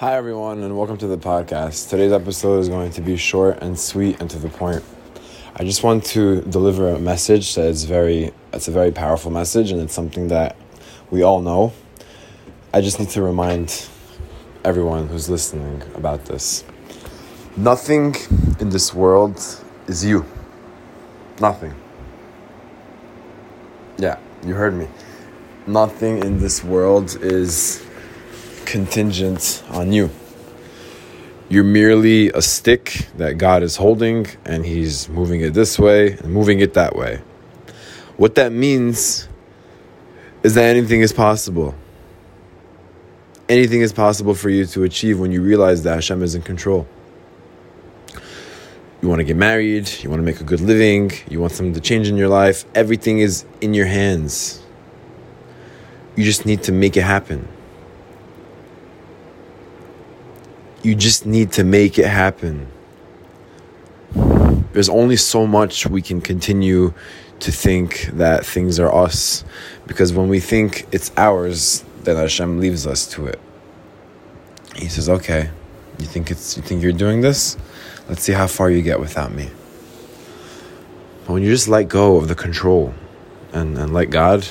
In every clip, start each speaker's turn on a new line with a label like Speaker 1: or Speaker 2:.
Speaker 1: Hi, everyone, and welcome to the podcast. Today's episode is going to be short and sweet and to the point. I just want to deliver a message that is very, it's a very powerful message, and it's something that we all know. I just need to remind everyone who's listening about this. Nothing in this world is you. Nothing. Yeah, you heard me. Nothing in this world is contingent on you. You're merely a stick that God is holding and He's moving it this way and moving it that way. What that means is that anything is possible. Anything is possible for you to achieve when you realize that Hashem is in control. You want to get married, you want to make a good living, you want something to change in your life. Everything is in your hands. You just need to make it happen. You just need to make it happen. There's only so much we can continue to think that things are us because when we think it's ours, then Hashem leaves us to it. He says, "Okay, you think it's you think you're doing this? Let's see how far you get without me." But when you just let go of the control and, and let God,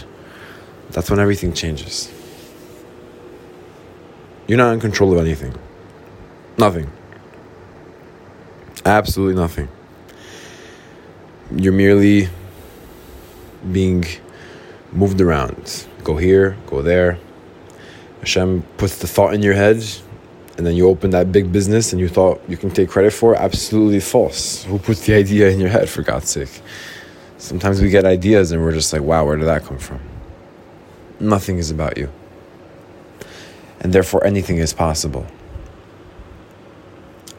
Speaker 1: that's when everything changes. You're not in control of anything. Nothing. Absolutely nothing. You're merely being moved around. Go here, go there. Hashem puts the thought in your head, and then you open that big business and you thought you can take credit for it. Absolutely false. Who put the idea in your head, for God's sake? Sometimes we get ideas and we're just like, wow, where did that come from? Nothing is about you. And therefore, anything is possible.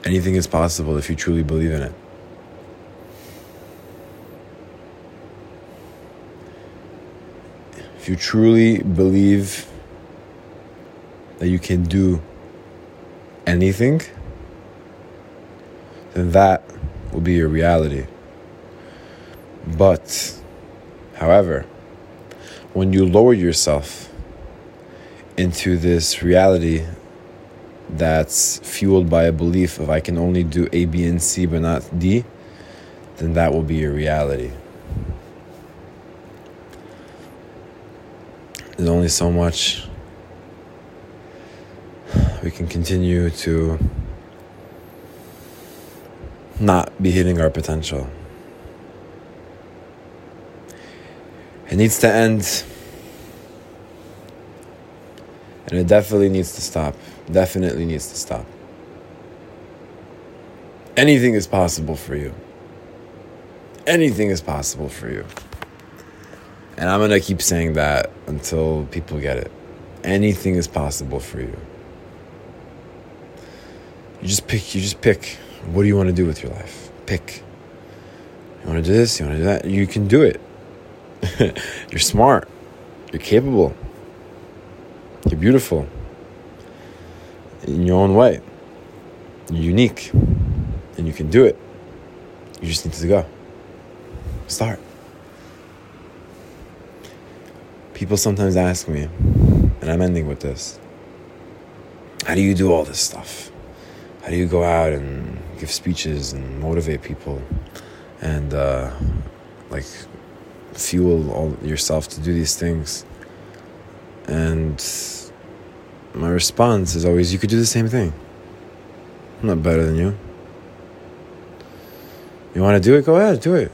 Speaker 1: Anything is possible if you truly believe in it. If you truly believe that you can do anything, then that will be your reality. But, however, when you lower yourself into this reality that's fueled by a belief of I can only do A, B, and C, but not D, then that will be your reality. There's only so much we can continue to not be hitting our potential. It needs to end. And it definitely needs to stop. Definitely needs to stop. Anything is possible for you. Anything is possible for you. And I'm going to keep saying that until people get it. Anything is possible for you. You just pick, you just pick. What do you want to do with your life? Pick. You want to do this? You want to do that? You can do it. You're smart. You're capable. You're beautiful in your own way. You're unique and you can do it. You just need to go. Start. People sometimes ask me, and I'm ending with this how do you do all this stuff? How do you go out and give speeches and motivate people and uh, like fuel all yourself to do these things? And my response is always, you could do the same thing. I'm not better than you. You want to do it? Go ahead, do it.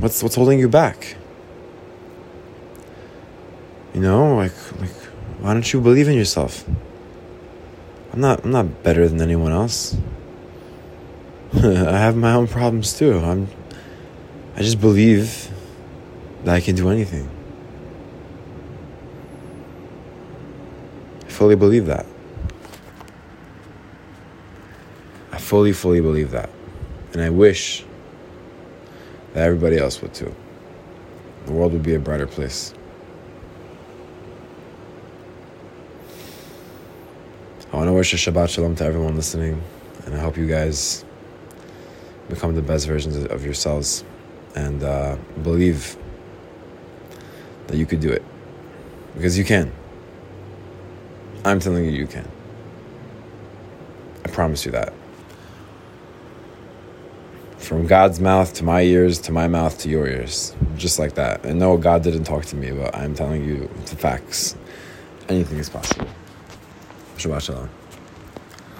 Speaker 1: What's what's holding you back? You know, like like why don't you believe in yourself? I'm not I'm not better than anyone else. I have my own problems too. I'm I just believe that I can do anything. I fully believe that. I fully, fully believe that. And I wish that everybody else would too. The world would be a brighter place. I want to wish a Shabbat Shalom to everyone listening, and I hope you guys become the best versions of yourselves and uh, believe that you could do it because you can. I'm telling you, you can. I promise you that. From God's mouth to my ears, to my mouth to your ears. Just like that. And no, God didn't talk to me, but I'm telling you the facts. Anything is possible. Shabbat Shalom.